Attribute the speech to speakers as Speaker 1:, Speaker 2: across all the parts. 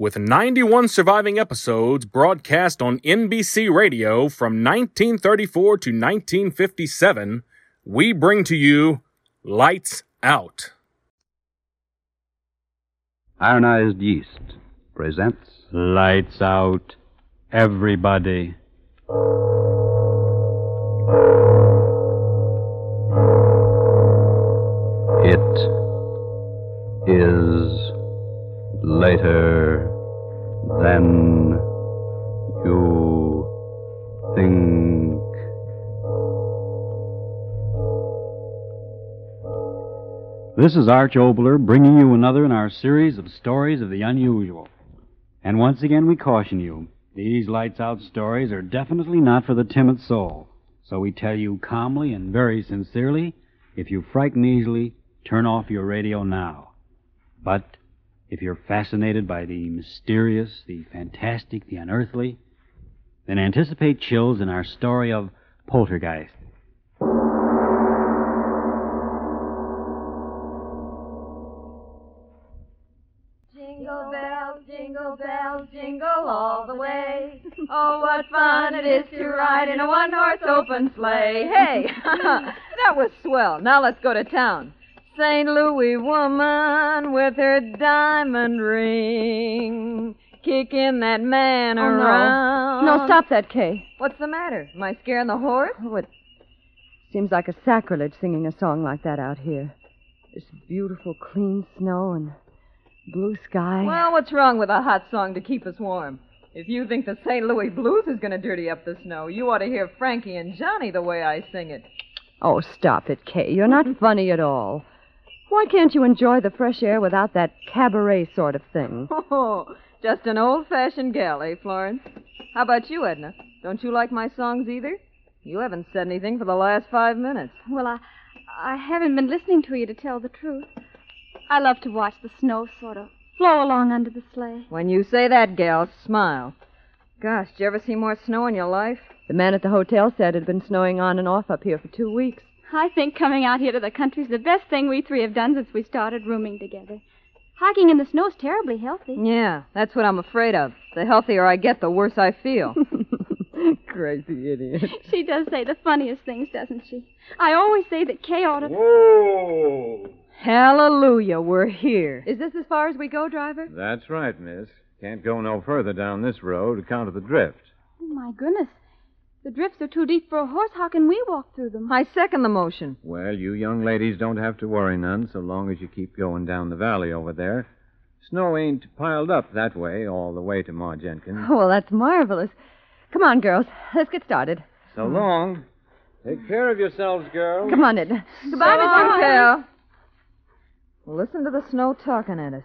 Speaker 1: with 91 surviving episodes broadcast on NBC Radio from 1934 to 1957, we bring to you Lights Out.
Speaker 2: Ironized Yeast presents
Speaker 3: Lights out, everybody.
Speaker 2: It is later
Speaker 3: This is Arch Oboler bringing you another in our series of stories of the unusual. And once again, we caution you these lights out stories are definitely not for the timid soul. So we tell you calmly and very sincerely if you frighten easily, turn off your radio now. But if you're fascinated by the mysterious, the fantastic, the unearthly, then anticipate chills in our story of Poltergeist.
Speaker 4: Bells, jingle bells, jingle all the way. Oh, what fun it is to ride in a one horse open sleigh. Hey, that was swell. Now let's go to town. St. Louis woman with her diamond ring. Kicking that man
Speaker 5: Oh, no.
Speaker 4: around.
Speaker 5: No, stop that, Kay.
Speaker 4: What's the matter? Am I scaring the horse?
Speaker 5: Oh, it seems like a sacrilege singing a song like that out here. This beautiful, clean snow and blue sky.
Speaker 4: Well, what's wrong with a hot song to keep us warm? If you think the St. Louis blues is going to dirty up the snow, you ought to hear Frankie and Johnny the way I sing it.
Speaker 5: Oh, stop it, Kay. You're not funny at all. Why can't you enjoy the fresh air without that cabaret sort of thing?
Speaker 4: Oh, just an old fashioned gal, eh, Florence? How about you, Edna? Don't you like my songs either? You haven't said anything for the last five minutes.
Speaker 6: Well, I, I haven't been listening to you to tell the truth. I love to watch the snow sort of flow along under the sleigh.
Speaker 4: When you say that, gal, smile. Gosh, did you ever see more snow in your life?
Speaker 5: The man at the hotel said it had been snowing on and off up here for two weeks.
Speaker 6: I think coming out here to the country's the best thing we three have done since we started rooming together. Hiking in the snow's terribly healthy.
Speaker 4: Yeah, that's what I'm afraid of. The healthier I get, the worse I feel.
Speaker 5: Crazy idiot.
Speaker 6: She does say the funniest things, doesn't she? I always say that Kay ought to.
Speaker 7: Whoa!
Speaker 4: Hallelujah, we're here.
Speaker 5: Is this as far as we go, driver?
Speaker 7: That's right, miss. Can't go no further down this road account of the drift.
Speaker 6: Oh, my goodness. The drifts are too deep for a horse. How can we walk through them?
Speaker 4: I second the motion.
Speaker 7: Well, you young ladies don't have to worry none so long as you keep going down the valley over there. Snow ain't piled up that way all the way to Ma Jenkins.
Speaker 5: Oh, well, that's marvelous. Come on, girls. Let's get started.
Speaker 7: So long. Take care of yourselves, girls.
Speaker 5: Come on, Edna.
Speaker 4: Goodbye, Miss Hotel. Listen to the snow talking at us.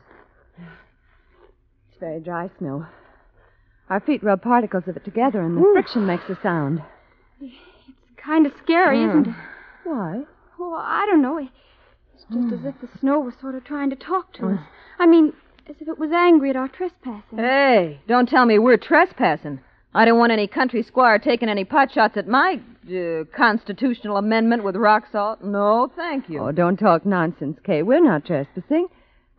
Speaker 5: It's very dry snow. Our feet rub particles of it together, and the friction makes a sound.
Speaker 6: It's kind of scary, hmm. isn't it?
Speaker 5: Why?
Speaker 6: Oh, I don't know. It's just as hmm. if the snow was sort of trying to talk to hmm. us. I mean, as if it was angry at our trespassing.
Speaker 4: Hey, don't tell me we're trespassing. I don't want any country squire taking any pot shots at my uh, constitutional amendment with rock salt. No, thank you.
Speaker 5: Oh, don't talk nonsense, Kay. We're not trespassing.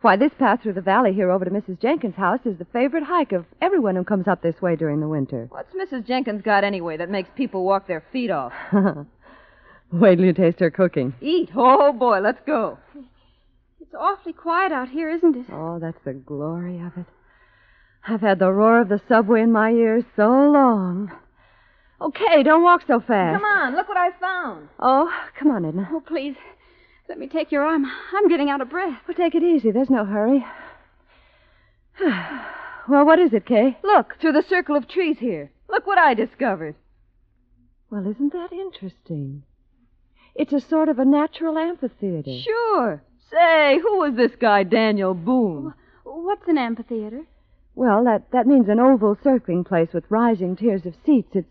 Speaker 5: Why, this path through the valley here over to Mrs. Jenkins' house is the favorite hike of everyone who comes up this way during the winter.
Speaker 4: What's Mrs. Jenkins got anyway that makes people walk their feet off?
Speaker 5: Wait till you taste her cooking.
Speaker 4: Eat. Oh, boy, let's go.
Speaker 6: It's awfully quiet out here, isn't it?
Speaker 5: Oh, that's the glory of it. I've had the roar of the subway in my ears so long. Okay, don't walk so fast.
Speaker 4: Come on, look what I found.
Speaker 5: Oh, come on, Edna.
Speaker 6: Oh, please. Let me take your arm. I'm getting out of breath.
Speaker 5: Well, take it easy. There's no hurry. well, what is it, Kay?
Speaker 4: Look, through the circle of trees here. Look what I discovered.
Speaker 5: Well, isn't that interesting? It's a sort of a natural amphitheater.
Speaker 4: Sure. Say, who was this guy, Daniel Boone?
Speaker 6: What's an amphitheater?
Speaker 5: Well, that, that means an oval circling place with rising tiers of seats. It's,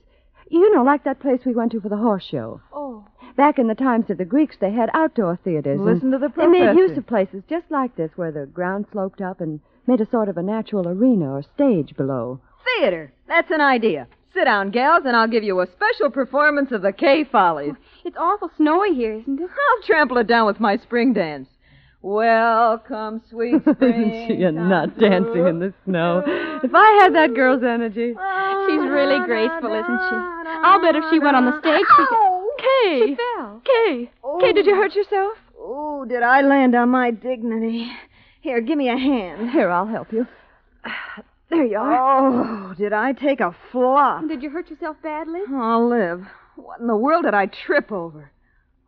Speaker 5: you know, like that place we went to for the horse show.
Speaker 6: Oh.
Speaker 5: Back in the times of the Greeks, they had outdoor theaters.
Speaker 4: Listen to the
Speaker 5: They made use of places just like this, where the ground sloped up and made a sort of a natural arena or stage below.
Speaker 4: Theater. That's an idea. Sit down, gals, and I'll give you a special performance of the Kay Follies.
Speaker 6: It's awful snowy here, isn't it?
Speaker 4: I'll trample it down with my spring dance. Welcome, sweet spring.
Speaker 5: Isn't she a nut dancing in the snow? If I had that girl's energy.
Speaker 6: She's oh, really graceful, isn't she? I'll bet if she went on the stage, she could...
Speaker 5: Kay!
Speaker 6: She fell.
Speaker 5: Kay! Kay, did you hurt yourself?
Speaker 4: Oh, did I land on my dignity? Here, give me a hand.
Speaker 5: Here, I'll help you. There you are.
Speaker 4: Oh, did I take a flop?
Speaker 6: Did you hurt yourself badly?
Speaker 4: I'll live. What in the world did I trip over?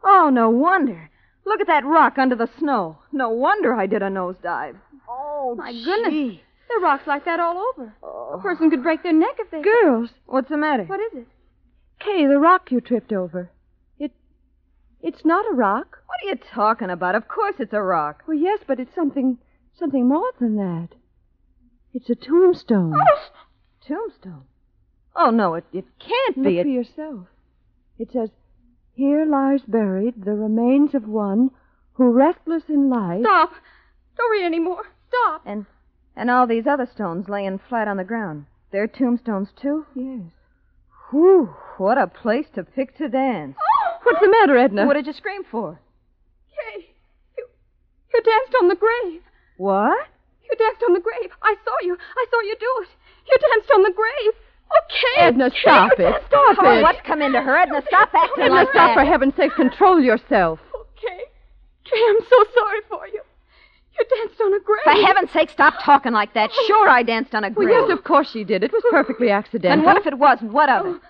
Speaker 4: Oh, no wonder. Look at that rock under the snow. No wonder I did a nosedive. Oh,
Speaker 6: My goodness. There are rocks like that all over.
Speaker 4: Oh.
Speaker 6: A person could break their neck if they...
Speaker 5: Girls,
Speaker 4: What's the matter?
Speaker 6: What is it?
Speaker 5: Kay, the rock you tripped over. It. It's not a rock.
Speaker 4: What are you talking about? Of course it's a rock.
Speaker 5: Well, yes, but it's something. something more than that. It's a tombstone.
Speaker 4: Oh, tombstone. Oh, no, it, it can't be.
Speaker 5: Look for
Speaker 4: It...
Speaker 5: yourself. It says, Here lies buried the remains of one who, restless in life.
Speaker 6: Stop. Don't read any more. Stop.
Speaker 4: And, and all these other stones laying flat on the ground. They're tombstones, too?
Speaker 5: Yes.
Speaker 4: Whew, what a place to pick to dance.
Speaker 5: Oh, What's the matter, Edna?
Speaker 4: What did you scream for?
Speaker 6: Kay, you, you danced on the grave.
Speaker 4: What?
Speaker 6: You danced on the grave. I saw you. I saw you do it. You danced on the grave. Okay.
Speaker 5: Edna, stop it. Stop
Speaker 4: Oh,
Speaker 5: it.
Speaker 4: what's come into her? Edna, stop acting
Speaker 5: Edna,
Speaker 4: like
Speaker 5: stop,
Speaker 4: that.
Speaker 5: for heaven's sake. Control yourself.
Speaker 6: Okay. Kay, I'm so sorry for you. You danced on a grave.
Speaker 4: For heaven's sake, stop talking like that. Oh. Sure, I danced on a
Speaker 5: Well,
Speaker 4: grave.
Speaker 5: yes, of course she did. It was perfectly accidental.
Speaker 4: And what if it wasn't? What of it?
Speaker 6: Oh,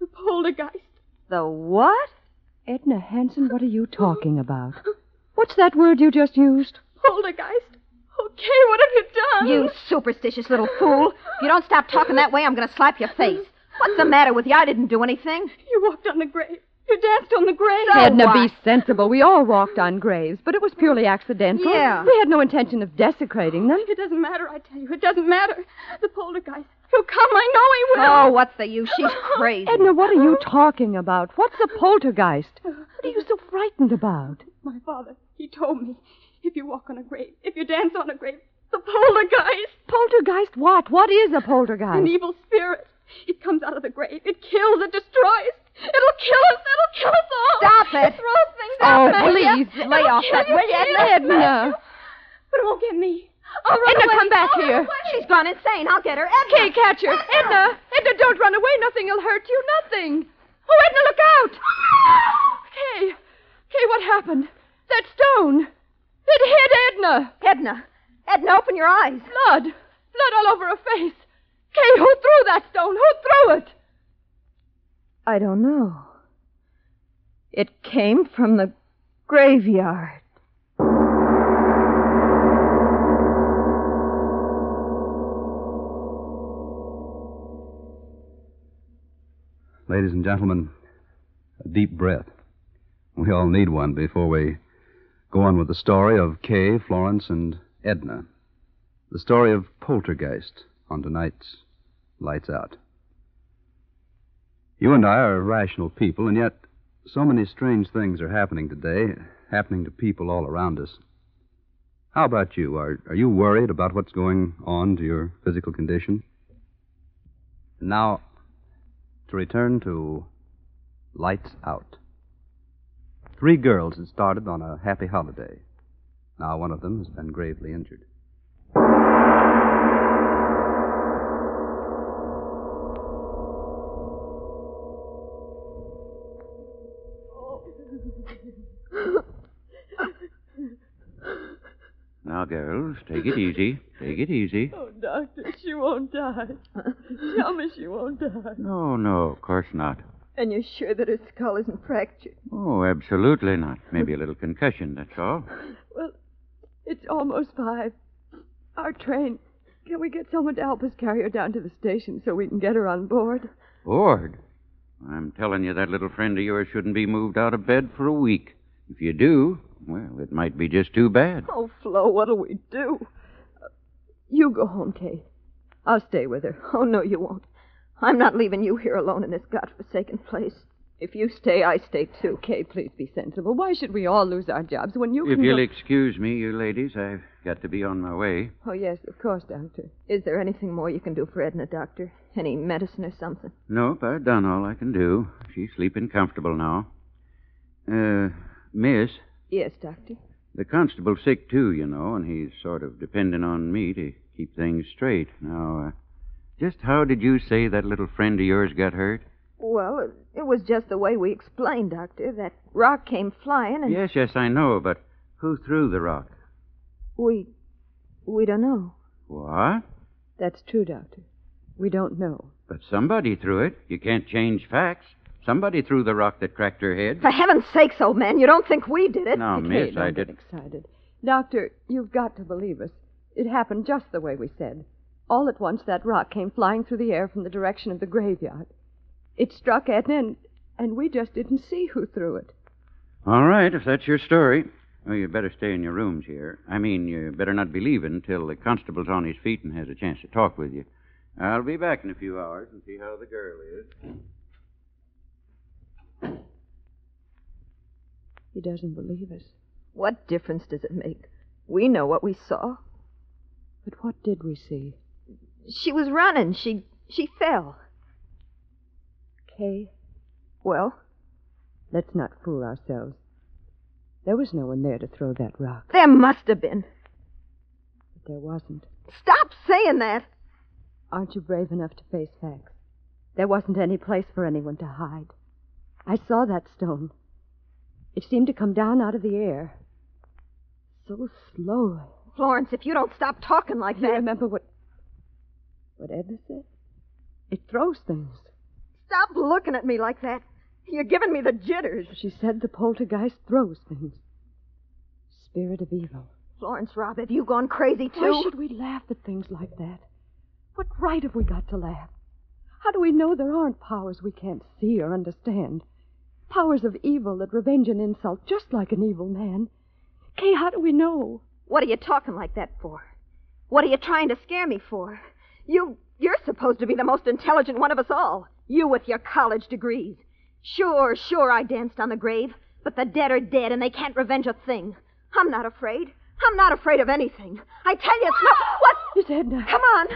Speaker 6: the poltergeist.
Speaker 4: The what?
Speaker 5: Edna Hanson, what are you talking about? What's that word you just used?
Speaker 6: Poltergeist. Okay, what have you done?
Speaker 4: You superstitious little fool. If you don't stop talking that way, I'm going to slap your face. What's the matter with you? I didn't do anything.
Speaker 6: You walked on the grave. You danced on the grave.
Speaker 4: So
Speaker 5: Edna,
Speaker 4: what?
Speaker 5: be sensible. We all walked on graves, but it was purely accidental.
Speaker 4: Yeah.
Speaker 5: We had no intention of desecrating them.
Speaker 6: It doesn't matter, I tell you. It doesn't matter. The poltergeist. He'll come. I know he will.
Speaker 4: Oh, what's the use? She's crazy.
Speaker 5: Edna, what are you talking about? What's a poltergeist? What are you so frightened about?
Speaker 6: My father, he told me, if you walk on a grave, if you dance on a grave, the poltergeist,
Speaker 5: Poltergeist what? What is a poltergeist?
Speaker 6: an evil spirit. It comes out of the grave. It kills. It destroys. It'll kill us. It'll kill us all.
Speaker 4: Stop it.
Speaker 6: It throws things
Speaker 5: Oh,
Speaker 6: out you.
Speaker 5: please,
Speaker 6: It'll
Speaker 4: lay off that,
Speaker 6: you,
Speaker 4: will you, Edna?
Speaker 6: you,
Speaker 5: Edna.
Speaker 6: But it won't get me. I'll run
Speaker 5: Edna,
Speaker 6: away.
Speaker 5: come back
Speaker 6: I'll
Speaker 5: here.
Speaker 4: She's gone insane. I'll get her. Edna.
Speaker 5: Kay, catch her. Edna! Edna, don't run away. Nothing will hurt you. Nothing. Oh, Edna, look out! Kay! Kay, what happened? That stone. It hit Edna.
Speaker 4: Edna. Edna, open your eyes.
Speaker 5: Blood. Blood all over her face. Kay, who threw that stone? Who threw it?
Speaker 4: I don't know. It came from the graveyard.
Speaker 2: Ladies and gentlemen, a deep breath. We all need one before we go on with the story of Kay, Florence, and Edna. The story of Poltergeist on tonight's Lights Out. You and I are rational people, and yet so many strange things are happening today, happening to people all around us. How about you? Are, are you worried about what's going on to your physical condition? Now, to return to Lights Out. Three girls had started on a happy holiday. Now one of them has been gravely injured.
Speaker 8: Now, girls, take it easy. Take it easy.
Speaker 5: Oh, Doctor, she won't die. Tell me she won't die.
Speaker 8: No, no, of course not.
Speaker 4: And you're sure that her skull isn't fractured?
Speaker 8: Oh, absolutely not. Maybe a little concussion, that's all.
Speaker 5: Well, it's almost five. Our train. Can we get someone to help us carry her down to the station so we can get her on board?
Speaker 8: Bored? I'm telling you, that little friend of yours shouldn't be moved out of bed for a week. If you do, well, it might be just too bad.
Speaker 4: Oh, Flo, what'll we do? Uh,
Speaker 5: You go home, Kate. I'll stay with her.
Speaker 4: Oh, no, you won't. I'm not leaving you here alone in this godforsaken place. If you stay, I stay too.
Speaker 5: Kay, please be sensible. Why should we all lose our jobs when you
Speaker 8: If
Speaker 5: can
Speaker 8: you'll
Speaker 5: go-
Speaker 8: excuse me, you ladies, I've got to be on my way.
Speaker 4: Oh, yes, of course, Doctor. Is there anything more you can do for Edna, Doctor? Any medicine or something?
Speaker 8: Nope, I've done all I can do. She's sleeping comfortable now. Uh, miss,
Speaker 4: Yes, Doctor.
Speaker 8: the constable's sick too, you know, and he's sort of depending on me to keep things straight. Now, uh, just how did you say that little friend of yours got hurt?
Speaker 4: Well, it, was just the way we explained, Doctor. That rock came flying, and
Speaker 8: Yes, yes, I know, but who threw the rock?
Speaker 4: we. we don't know.
Speaker 8: What?
Speaker 5: That's true, Doctor. We don't know.
Speaker 8: But somebody threw it. You can't change facts. Somebody threw the rock that cracked her head.
Speaker 4: For heaven's sakes, old man, you don't think we did it?
Speaker 8: No,
Speaker 5: Kay,
Speaker 8: miss,
Speaker 5: don't
Speaker 8: I
Speaker 5: get
Speaker 8: did.
Speaker 5: excited. Doctor, you've got to believe us. It happened just the way we said. All at once, that rock came flying through the air from the direction of the graveyard. It struck Edna, and, and we just didn't see who threw it.
Speaker 8: All right, if that's your story. Well, you better stay in your rooms here. I mean, you better not be leaving till the constable's on his feet and has a chance to talk with you. I'll be back in a few hours and see how the girl is.
Speaker 5: He doesn't believe us.
Speaker 4: What difference does it make? We know what we saw.
Speaker 5: But what did we see?
Speaker 4: She was running. She she fell.
Speaker 5: Kay,
Speaker 4: Well,
Speaker 5: let's not fool ourselves. There was no one there to throw that rock.
Speaker 4: there must have been.
Speaker 5: But there wasn't.
Speaker 4: Stop saying that.
Speaker 5: Aren't you brave enough to face facts? There wasn't any place for anyone to hide. I saw that stone. It seemed to come down out of the air. So slowly.
Speaker 4: Florence, if you don't stop talking like
Speaker 5: You
Speaker 4: that.
Speaker 5: remember what what Edna said? It throws things.
Speaker 4: Stop looking at me like that. You're giving me the jitters.
Speaker 5: She said the poltergeist throws things. Spirit of evil.
Speaker 4: Florence, Rob, have you gone crazy too?
Speaker 5: Why should we laugh at things like that? What right have we got to laugh? How do we know there aren't powers we can't see or understand? Powers of evil that revenge an insult just like an evil man. Kay, how do we know?
Speaker 4: What are you talking like that for? What are you trying to scare me for? You you're supposed to be the most intelligent one of us all. You with your college degrees. Sure, sure I danced on the grave, but the dead are dead and they can't revenge a thing. I'm not afraid. I'm not afraid of anything. I tell you it's not what
Speaker 5: It's Edna.
Speaker 4: Come on.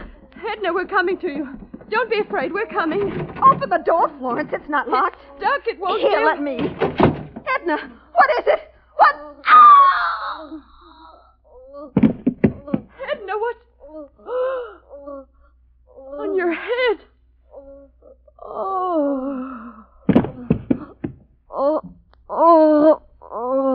Speaker 6: Edna, we're coming to you. Don't be afraid. We're coming.
Speaker 4: Open the door, Florence. It's not locked.
Speaker 6: Duck, it won't
Speaker 4: Here,
Speaker 6: do.
Speaker 4: let me. Edna, what is it? What? Ah!
Speaker 6: Edna, what? On your head. Oh.
Speaker 4: Oh, oh, oh.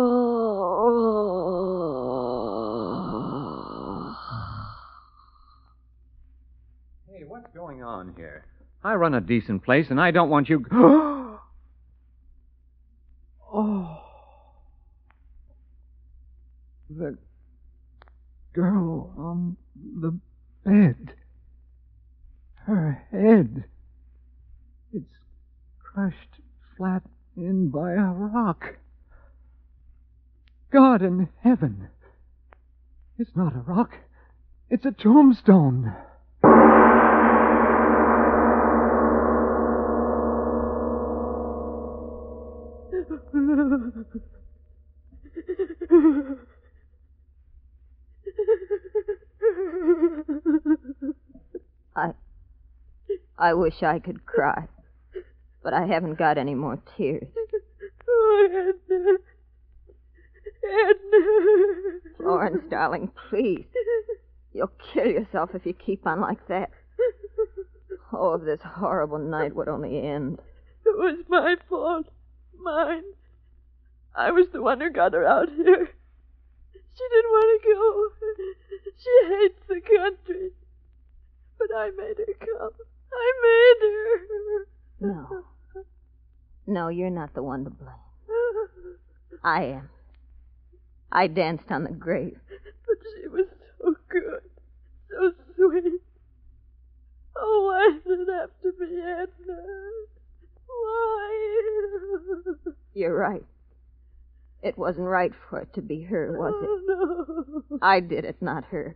Speaker 7: Hey, what's going on here? I run a decent place, and I don't want you. oh. The girl on the bed. Her head. It's crushed flat in by a rock. God in heaven. It's not a rock. It's a tombstone.
Speaker 4: I. I wish I could cry. But I haven't got any more tears.
Speaker 6: Oh, Edna. Edna.
Speaker 4: Florence, darling, please. You'll kill yourself if you keep on like that. Oh, if this horrible night would only end.
Speaker 6: It was my fault. Mine. I was the one who got her out here. She didn't want to go. She hates the country. But I made her come. I made her.
Speaker 4: No. No, you're not the one to blame. I am. I danced on the grave.
Speaker 6: But she was so good. So sweet. Oh, why did it have to be Edna? Why?
Speaker 4: You're right. It wasn't right for it to be her, was it?
Speaker 6: Oh, no.
Speaker 4: I did it, not her.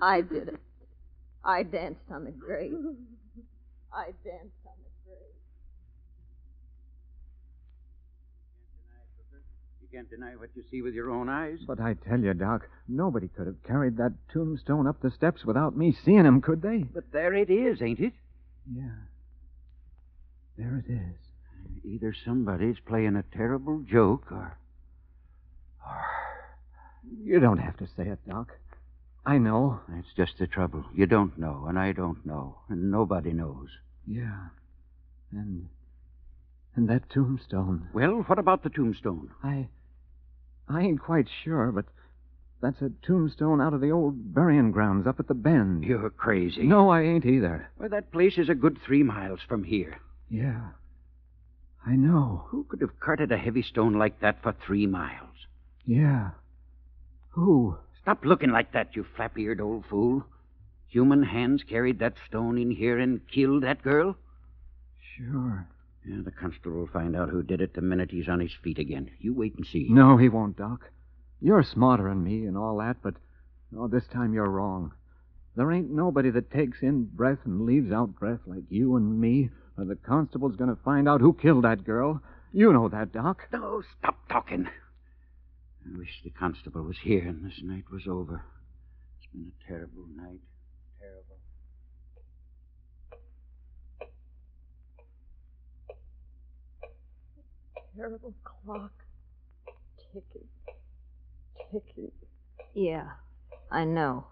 Speaker 4: I did it. I danced on the grave. I danced on the grave.
Speaker 8: You can't deny what you see with your own eyes.
Speaker 7: But I tell you, Doc, nobody could have carried that tombstone up the steps without me seeing him, could they?
Speaker 8: But there it is, ain't it?
Speaker 7: Yeah. There it is.
Speaker 8: Either somebody's playing a terrible joke or. or...
Speaker 7: You don't have to say it, Doc. I know.
Speaker 8: That's just the trouble. You don't know, and I don't know, and nobody knows.
Speaker 7: Yeah. And. And that tombstone.
Speaker 8: Well, what about the tombstone?
Speaker 7: I. I ain't quite sure, but that's a tombstone out of the old burying grounds up at the bend.
Speaker 8: You're crazy.
Speaker 7: No, I ain't either.
Speaker 8: Well, that place is a good three miles from here.
Speaker 7: Yeah. I know.
Speaker 8: Who could have carted a heavy stone like that for three miles?
Speaker 7: Yeah. Who?
Speaker 8: Stop looking like that, you flap eared old fool. Human hands carried that stone in here and killed that girl?
Speaker 7: Sure.
Speaker 8: Yeah, the constable will find out who did it the minute he's on his feet again. You wait and see.
Speaker 7: No, he won't, Doc. You're smarter than me and all that, but oh, this time you're wrong. There ain't nobody that takes in breath and leaves out breath like you and me, or the constable's going to find out who killed that girl. You know that, Doc.
Speaker 8: No, stop talking. I wish the constable was here and this night was over. It's been a terrible night. Terrible
Speaker 5: clock. Ticking. Ticking.
Speaker 4: Yeah, I know.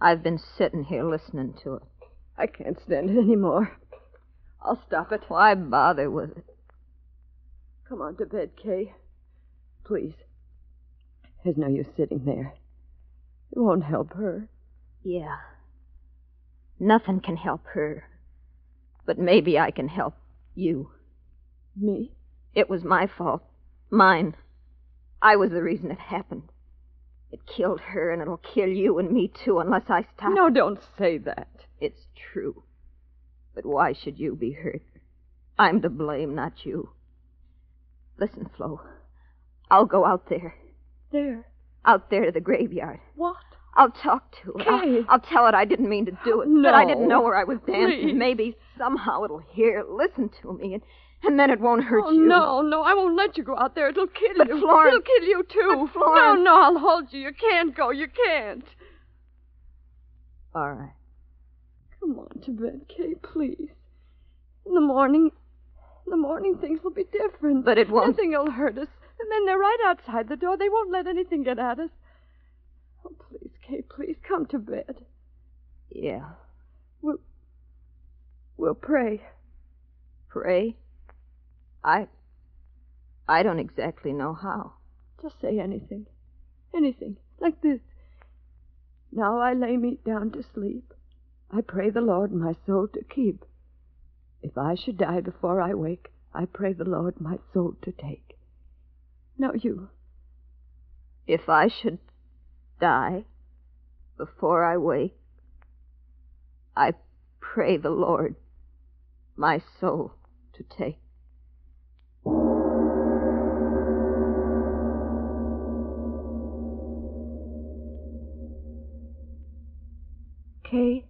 Speaker 4: I've been sitting here listening to it.
Speaker 5: I can't stand it anymore. I'll stop it.
Speaker 4: Why bother with it?
Speaker 5: Come on to bed, Kay. Please. There's no use sitting there. It won't help her.
Speaker 4: Yeah. Nothing can help her. But maybe I can help you.
Speaker 5: Me?
Speaker 4: It was my fault. Mine. I was the reason it happened. It killed her, and it'll kill you and me, too, unless I stop.
Speaker 5: No, don't say that.
Speaker 4: It's true. But why should you be hurt? I'm to blame, not you. Listen, Flo. I'll go out there.
Speaker 5: There.
Speaker 4: Out there to the graveyard.
Speaker 5: What?
Speaker 4: I'll talk to it.
Speaker 5: Kay.
Speaker 4: I'll, I'll tell it I didn't mean to do it.
Speaker 5: No.
Speaker 4: That I didn't know where I was dancing.
Speaker 5: Please.
Speaker 4: Maybe somehow it'll hear, listen to me, and, and then it won't hurt
Speaker 5: oh,
Speaker 4: you.
Speaker 5: no, no, I won't let you go out there. It'll kill
Speaker 4: But
Speaker 5: you.
Speaker 4: Florence-
Speaker 5: It'll kill you, too.
Speaker 4: But Florence-
Speaker 5: No, no, I'll hold you. You can't go. You can't.
Speaker 4: All right.
Speaker 5: Come on to bed, Kay, please. In the morning, in the morning things will be different.
Speaker 4: But it won't.
Speaker 5: Nothing will hurt us. And then they're right outside the door. They won't let anything get at us. Oh, please, Kay, please come to bed.
Speaker 4: Yeah.
Speaker 5: We'll, we'll pray.
Speaker 4: Pray? I. I don't exactly know how.
Speaker 5: Just say anything. Anything. Like this. Now I lay me down to sleep. I pray the Lord my soul to keep. If I should die before I wake, I pray the Lord my soul to take. Now you.
Speaker 4: If I should die before I wake, I pray the Lord my soul to take.
Speaker 5: Kay?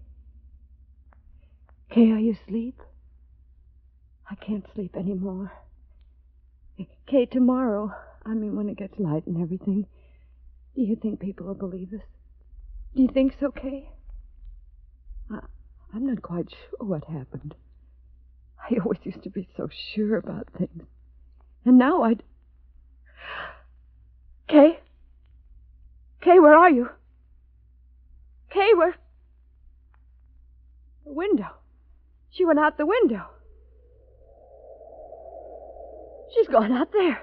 Speaker 5: Kay, are you asleep? I can't sleep any more. Kay, tomorrow, I mean when it gets light and everything, do you think people will believe us? Do you think so, Kay? I, I'm not quite sure what happened. I always used to be so sure about things. And now I'd. Kay? Kay, where are you? Kay, where. The window. She went out the window. She's gone out there.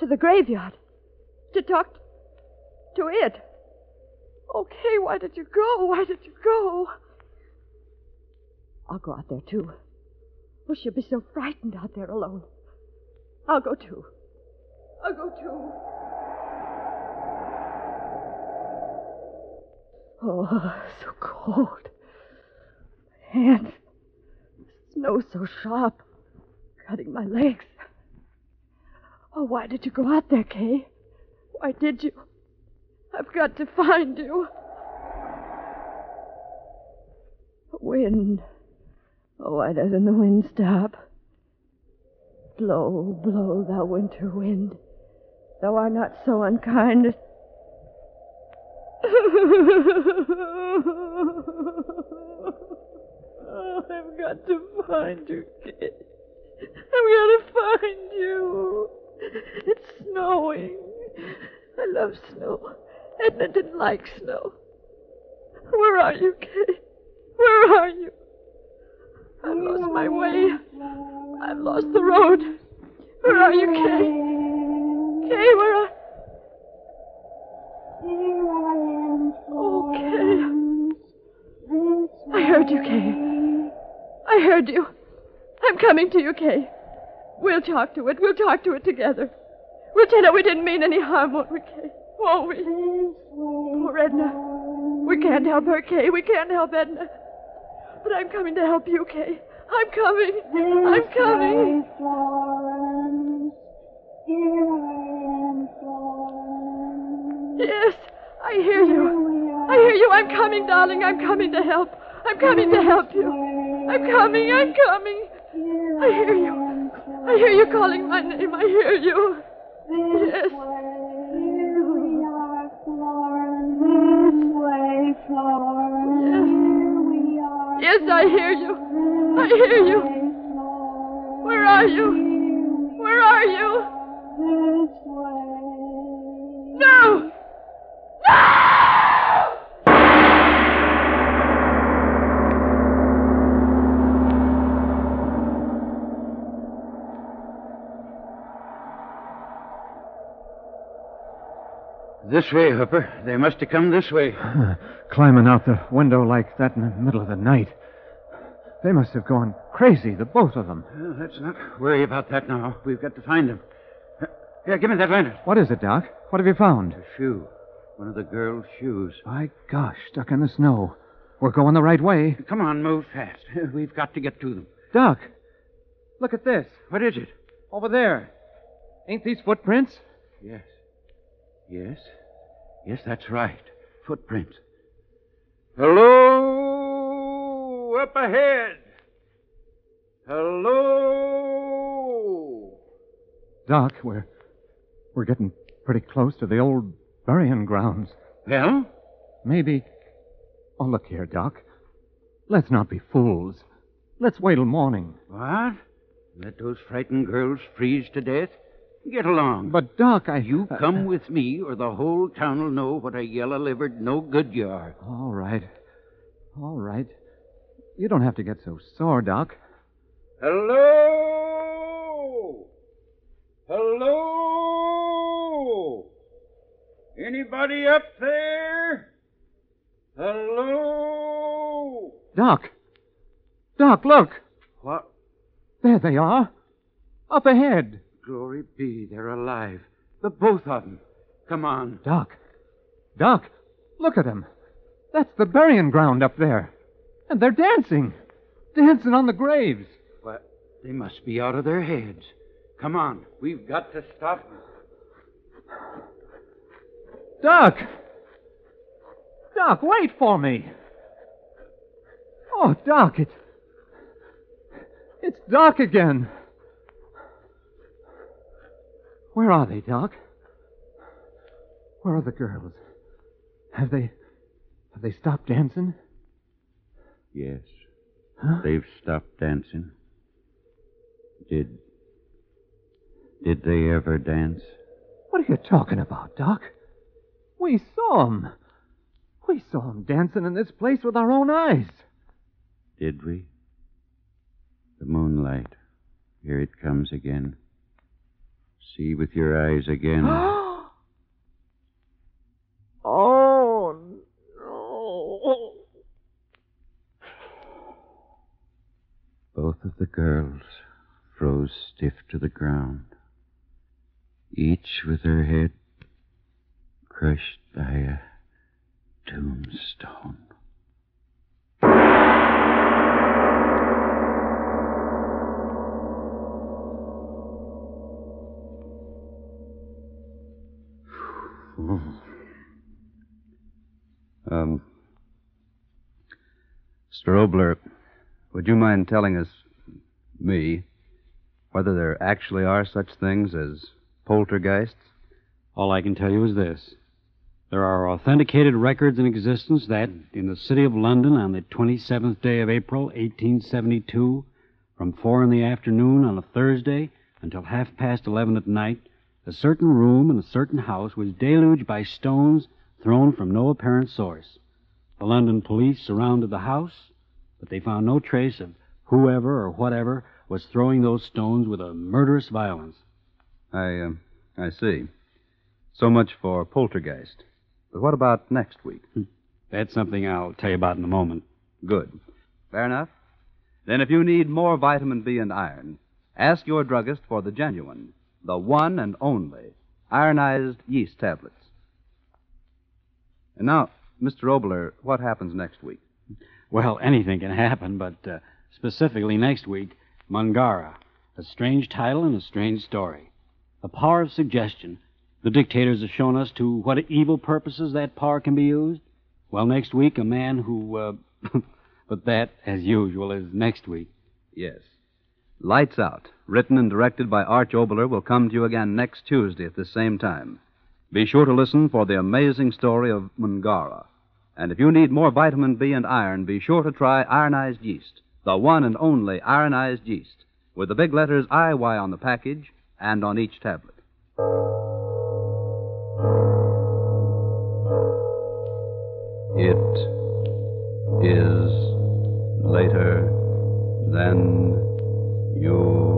Speaker 5: To the graveyard. To talk to it. Okay, why did you go? Why did you go? I'll go out there, too. Oh, she'll be so frightened out there alone. I'll go, too. I'll go, too. Oh, so cold hands. Snow so sharp, cutting my legs. Oh, why did you go out there, Kay? Why did you? I've got to find you. Wind. Oh, why doesn't the wind stop? Blow, blow, thou winter wind. Thou art not so unkind. oh, I've got to find you, kid. I've got to find you. It's snowing. I love snow. Edna didn't like snow. Where are you, Kay? Where are you? I've lost my way. I've lost the road. Where are you, Kay? Kay, where are... Oh, Kay. I heard you, Kay. I heard you. I'm coming to you, Kay. We'll talk to it. We'll talk to it together. We'll tell it we didn't mean any harm, won't we, Kay? Won't we? Poor Edna. We can't help her, Kay. We can't help Edna. But I'm coming to help you, Kay. I'm coming. I'm coming. Yes, I hear you. I hear you. I'm coming, darling. I'm coming to help. I'm coming to help you. I'm coming. I'm coming. I hear you. I hear you calling my name. I hear you. Yes. Yes, I hear you. I hear you. Where are you? Where are you? No!
Speaker 8: This way, Hooper. They must have come this way.
Speaker 7: Climbing out the window like that in the middle of the night. They must have gone crazy, the both of them.
Speaker 8: Well, let's not worry about that now. We've got to find them. Here, give me that lantern.
Speaker 7: What is it, Doc? What have you found?
Speaker 8: A shoe. One of the girl's shoes.
Speaker 7: My gosh, stuck in the snow. We're going the right way.
Speaker 8: Come on, move fast. We've got to get to them.
Speaker 7: Doc, look at this.
Speaker 8: What is it?
Speaker 7: Over there. Ain't these footprints?
Speaker 8: Yes. Yes. Yes, that's right. Footprints. Hello! Up ahead! Hello!
Speaker 7: Doc, we're we're getting pretty close to the old burying grounds.
Speaker 8: Well?
Speaker 7: Maybe. Oh, look here, Doc. Let's not be fools. Let's wait till morning.
Speaker 8: What? Let those frightened girls freeze to death? Get along.
Speaker 7: But, Doc, I.
Speaker 8: You uh, come with me, or the whole town will know what a yellow livered no good you are.
Speaker 7: All right. All right. You don't have to get so sore, Doc.
Speaker 8: Hello? Hello? Anybody up there? Hello?
Speaker 7: Doc! Doc, look!
Speaker 8: What?
Speaker 7: There they are. Up ahead.
Speaker 8: Glory be, they're alive. The both of them. Come on.
Speaker 7: Doc. Doc, look at them. That's the burying ground up there. And they're dancing. Dancing on the graves.
Speaker 8: What? They must be out of their heads. Come on. We've got to stop them.
Speaker 7: Doc! Doc, wait for me. Oh, Doc, it's. It's Doc again. Where are they, Doc? Where are the girls? Have they. Have they stopped dancing?
Speaker 8: Yes.
Speaker 7: Huh?
Speaker 8: They've stopped dancing. Did. Did they ever dance?
Speaker 7: What are you talking about, Doc? We saw 'em. We saw 'em dancing in this place with our own eyes.
Speaker 8: Did we? The moonlight. Here it comes again. See with your eyes again.
Speaker 5: oh, no.
Speaker 8: Both of the girls froze stiff to the ground, each with her head crushed by a tombstone.
Speaker 2: Um, Mr. Would you mind telling us, me, whether there actually are such things as poltergeists?
Speaker 3: All I can tell you is this. There are authenticated records in existence that, in the city of London on the 27th day of April, 1872, from 4 in the afternoon on a Thursday until half past 11 at night, a certain room in a certain house was deluged by stones thrown from no apparent source. The London police surrounded the house, but they found no trace of whoever or whatever was throwing those stones with a murderous violence.
Speaker 2: I, uh, I see. So much for poltergeist. But what about next week?
Speaker 3: That's something I'll tell you about in a moment.
Speaker 2: Good. Fair enough. Then if you need more vitamin B and iron, ask your druggist for the genuine, the one and only, ironized yeast tablets. And now, Mr. Oboler, what happens next week?
Speaker 3: Well, anything can happen, but uh, specifically next week, Mungara. A strange title and a strange story. The power of suggestion. The dictators have shown us to what evil purposes that power can be used. Well, next week, a man who. Uh, but that, as usual, is next week.
Speaker 2: Yes. Lights Out, written and directed by Arch Oboler, will come to you again next Tuesday at the same time. Be sure to listen for the amazing story of Mungara. And if you need more vitamin B and iron, be sure to try ironized yeast, the one and only ironized yeast, with the big letters IY on the package and on each tablet. It is later than you